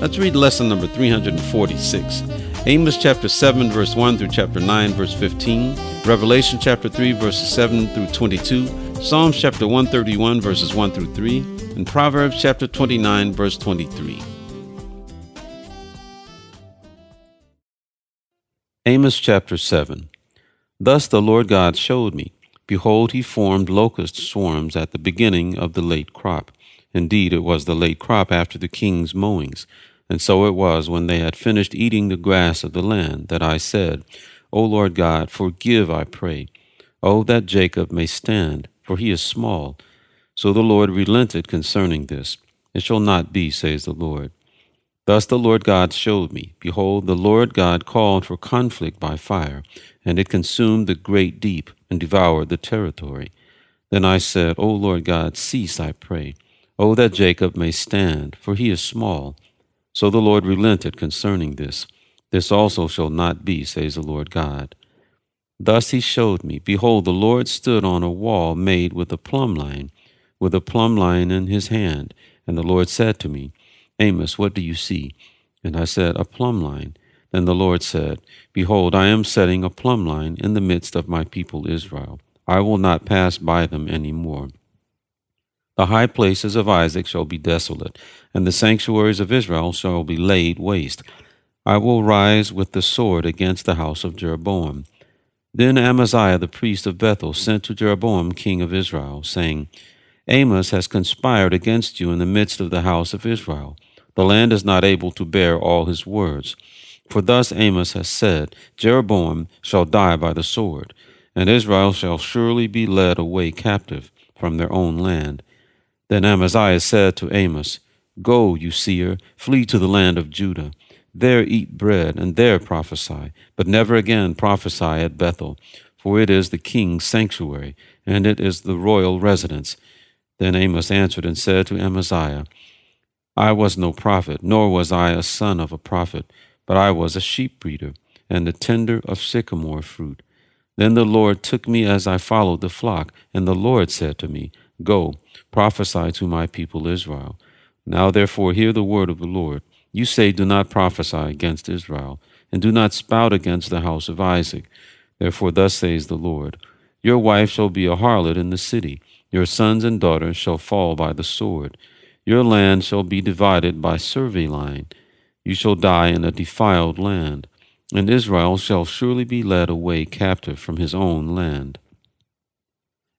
Let's read lesson number 346. Amos chapter 7, verse 1 through chapter 9, verse 15, Revelation chapter 3, verses 7 through 22, Psalms chapter 131, verses 1 through 3, and Proverbs chapter 29, verse 23. Amos chapter 7 Thus the Lord God showed me. Behold, he formed locust swarms at the beginning of the late crop. Indeed, it was the late crop after the king's mowings. And so it was when they had finished eating the grass of the land that I said, O Lord God, forgive, I pray. O that Jacob may stand, for he is small. So the Lord relented concerning this. It shall not be, says the Lord. Thus the Lord God showed me. Behold, the Lord God called for conflict by fire, and it consumed the great deep, and devoured the territory. Then I said, O Lord God, cease, I pray. O that Jacob may stand, for he is small. So the Lord relented concerning this. This also shall not be, says the Lord God. Thus he showed me, Behold, the Lord stood on a wall made with a plumb line, with a plumb line in his hand. And the Lord said to me, Amos, what do you see? And I said, A plumb line. Then the Lord said, Behold, I am setting a plumb line in the midst of my people Israel. I will not pass by them any more. The high places of Isaac shall be desolate, and the sanctuaries of Israel shall be laid waste. I will rise with the sword against the house of Jeroboam. Then Amaziah the priest of Bethel sent to Jeroboam king of Israel, saying, Amos has conspired against you in the midst of the house of Israel. The land is not able to bear all his words. For thus Amos has said, Jeroboam shall die by the sword, and Israel shall surely be led away captive from their own land. Then Amaziah said to Amos, Go, you seer, flee to the land of Judah. There eat bread, and there prophesy, but never again prophesy at Bethel, for it is the king's sanctuary, and it is the royal residence. Then Amos answered and said to Amaziah, I was no prophet, nor was I a son of a prophet, but I was a sheep breeder, and the tender of sycamore fruit. Then the Lord took me as I followed the flock, and the Lord said to me, Go, prophesy to my people Israel. Now therefore hear the word of the Lord. You say, Do not prophesy against Israel, and do not spout against the house of Isaac. Therefore thus says the Lord Your wife shall be a harlot in the city, your sons and daughters shall fall by the sword. Your land shall be divided by survey line. You shall die in a defiled land, and Israel shall surely be led away captive from his own land.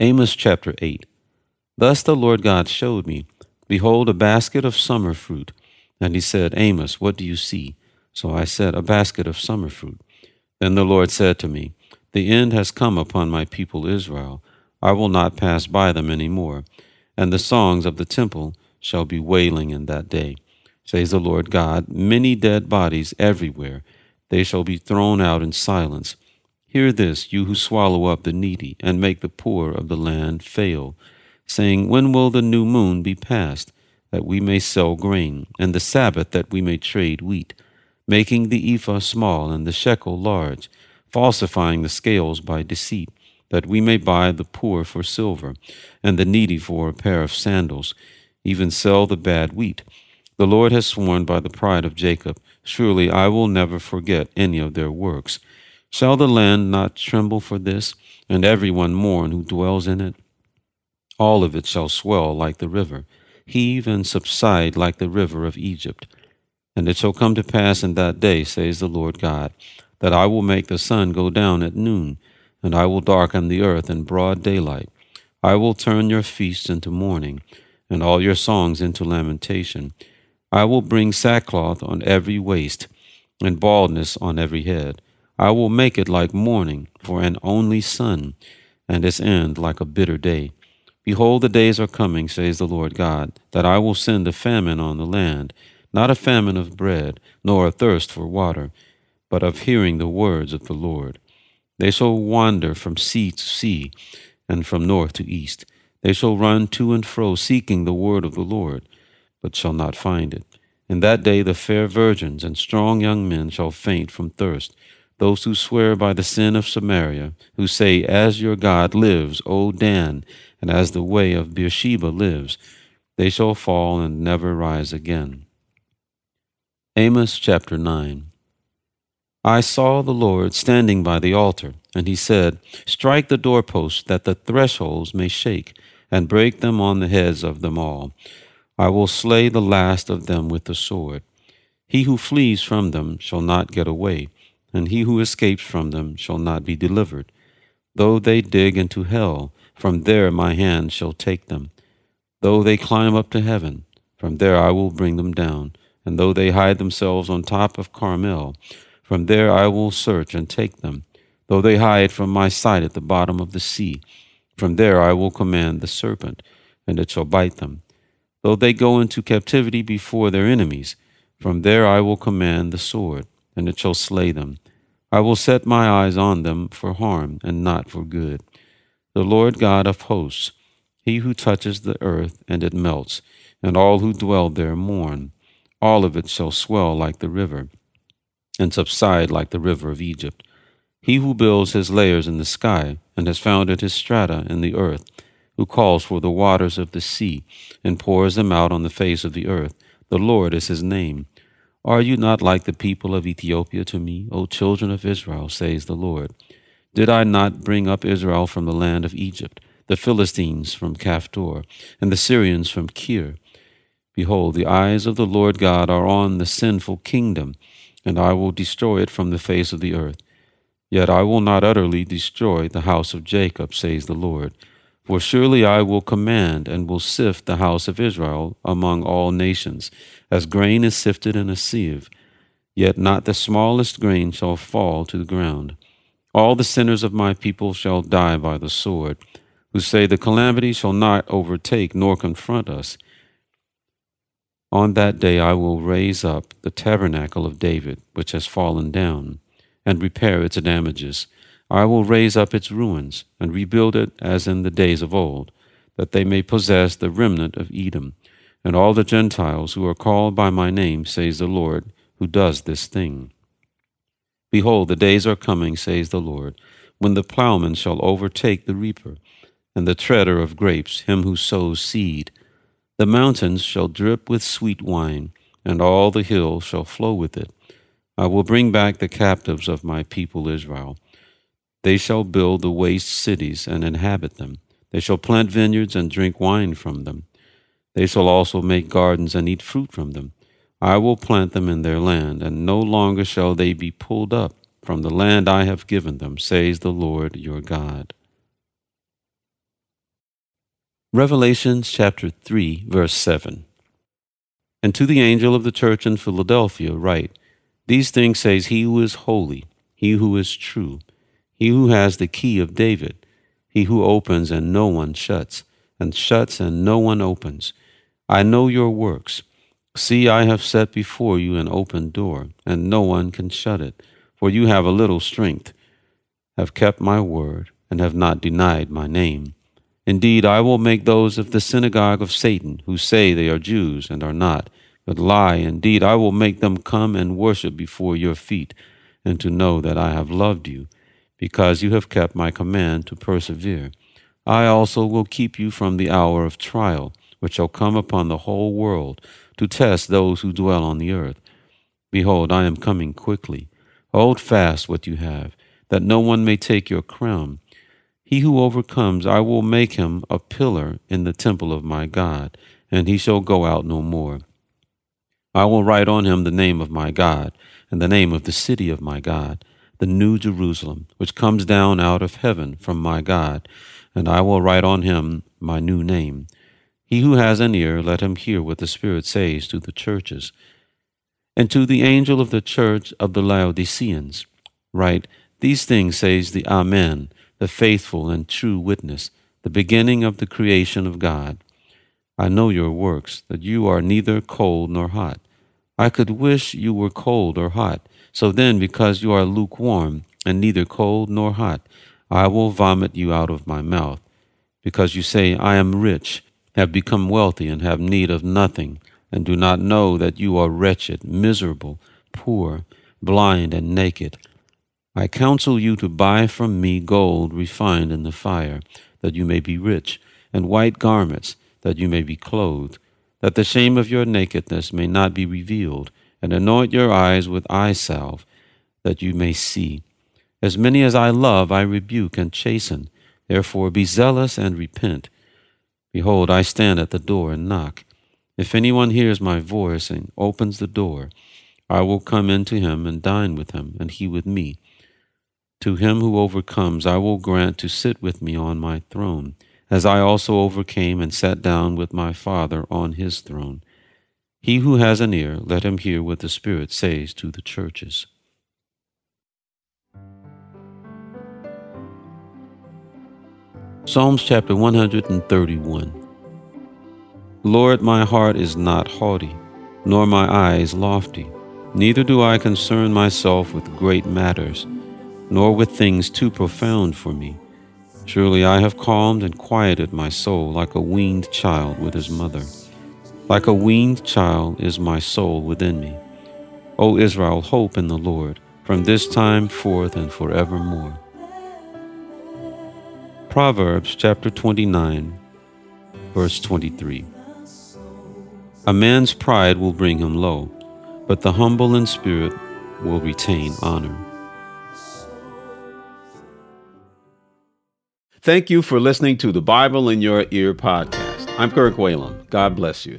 Amos chapter 8 Thus the Lord God showed me, Behold, a basket of summer fruit. And he said, Amos, what do you see? So I said, A basket of summer fruit. Then the Lord said to me, The end has come upon my people Israel. I will not pass by them any more. And the songs of the temple shall be wailing in that day. Says the Lord God, Many dead bodies everywhere. They shall be thrown out in silence. Hear this, you who swallow up the needy, and make the poor of the land fail saying, When will the new moon be passed, that we may sell grain, and the Sabbath that we may trade wheat, making the ephah small and the shekel large, falsifying the scales by deceit, that we may buy the poor for silver, and the needy for a pair of sandals, even sell the bad wheat. The Lord has sworn by the pride of Jacob, Surely I will never forget any of their works. Shall the land not tremble for this, and every one mourn who dwells in it? All of it shall swell like the river, heave and subside like the river of Egypt. And it shall come to pass in that day, says the Lord God, that I will make the sun go down at noon, and I will darken the earth in broad daylight. I will turn your feasts into mourning, and all your songs into lamentation. I will bring sackcloth on every waist, and baldness on every head. I will make it like mourning for an only son, and its end like a bitter day. Behold, the days are coming, says the Lord God, that I will send a famine on the land, not a famine of bread, nor a thirst for water, but of hearing the words of the Lord. They shall wander from sea to sea, and from north to east. They shall run to and fro, seeking the word of the Lord, but shall not find it. In that day the fair virgins and strong young men shall faint from thirst. Those who swear by the sin of Samaria, who say, As your God lives, O Dan, and as the way of Beersheba lives, they shall fall and never rise again. Amos chapter 9 I saw the Lord standing by the altar, and he said, Strike the doorposts, that the thresholds may shake, and break them on the heads of them all. I will slay the last of them with the sword. He who flees from them shall not get away, and he who escapes from them shall not be delivered. Though they dig into hell, from there my hand shall take them. Though they climb up to heaven, from there I will bring them down. And though they hide themselves on top of Carmel, from there I will search and take them. Though they hide from my sight at the bottom of the sea, from there I will command the serpent, and it shall bite them. Though they go into captivity before their enemies, from there I will command the sword, and it shall slay them. I will set my eyes on them for harm and not for good. The Lord God of hosts, he who touches the earth and it melts, and all who dwell there mourn. All of it shall swell like the river, and subside like the river of Egypt. He who builds his layers in the sky, and has founded his strata in the earth, who calls for the waters of the sea, and pours them out on the face of the earth, the Lord is his name. Are you not like the people of Ethiopia to me, O children of Israel, says the Lord? Did I not bring up Israel from the land of Egypt, the Philistines from Caphtor, and the Syrians from Kir? Behold, the eyes of the Lord God are on the sinful kingdom, and I will destroy it from the face of the earth. Yet I will not utterly destroy the house of Jacob, says the Lord. For surely I will command and will sift the house of Israel among all nations, as grain is sifted in a sieve. Yet not the smallest grain shall fall to the ground. All the sinners of my people shall die by the sword, who say, The calamity shall not overtake nor confront us. On that day I will raise up the tabernacle of David, which has fallen down, and repair its damages. I will raise up its ruins, and rebuild it as in the days of old, that they may possess the remnant of Edom, and all the Gentiles who are called by my name, says the Lord, who does this thing. Behold, the days are coming, says the Lord, when the plowman shall overtake the reaper, and the treader of grapes him who sows seed. The mountains shall drip with sweet wine, and all the hills shall flow with it. I will bring back the captives of my people Israel. They shall build the waste cities and inhabit them. They shall plant vineyards and drink wine from them. They shall also make gardens and eat fruit from them. I will plant them in their land, and no longer shall they be pulled up from the land I have given them, says the Lord your God. Revelation chapter 3, verse 7. And to the angel of the church in Philadelphia write, These things says he who is holy, he who is true, he who has the key of David, he who opens and no one shuts, and shuts and no one opens. I know your works See, I have set before you an open door, and no one can shut it, for you have a little strength, have kept my word, and have not denied my name. Indeed, I will make those of the synagogue of Satan, who say they are Jews and are not, but lie. Indeed, I will make them come and worship before your feet, and to know that I have loved you, because you have kept my command to persevere. I also will keep you from the hour of trial, which shall come upon the whole world to test those who dwell on the earth. Behold, I am coming quickly. Hold fast what you have, that no one may take your crown. He who overcomes, I will make him a pillar in the temple of my God, and he shall go out no more. I will write on him the name of my God, and the name of the city of my God, the new Jerusalem, which comes down out of heaven from my God, and I will write on him my new name. He who has an ear, let him hear what the Spirit says to the churches. And to the angel of the church of the Laodiceans, write, These things says the Amen, the faithful and true witness, the beginning of the creation of God. I know your works, that you are neither cold nor hot. I could wish you were cold or hot. So then, because you are lukewarm, and neither cold nor hot, I will vomit you out of my mouth. Because you say, I am rich, have become wealthy, and have need of nothing, and do not know that you are wretched, miserable, poor, blind, and naked. I counsel you to buy from me gold refined in the fire, that you may be rich, and white garments, that you may be clothed that the shame of your nakedness may not be revealed, and anoint your eyes with eye salve, that you may see. As many as I love, I rebuke and chasten. Therefore be zealous and repent. Behold, I stand at the door and knock. If anyone hears my voice and opens the door, I will come in to him and dine with him, and he with me. To him who overcomes, I will grant to sit with me on my throne as I also overcame and sat down with my Father on his throne. He who has an ear, let him hear what the Spirit says to the churches. Psalms chapter 131 Lord, my heart is not haughty, nor my eyes lofty, neither do I concern myself with great matters, nor with things too profound for me. Surely I have calmed and quieted my soul like a weaned child with his mother. Like a weaned child is my soul within me. O Israel, hope in the Lord from this time forth and forevermore. Proverbs chapter 29, verse 23. A man's pride will bring him low, but the humble in spirit will retain honor. Thank you for listening to the Bible in Your Ear podcast. I'm Kirk Whalum. God bless you.